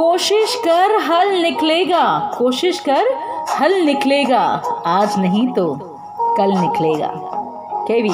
कोशिश कर हल निकलेगा। कोशिश कर हल निकलेगा। आज नहीं तो कल निकलेगा। केवी?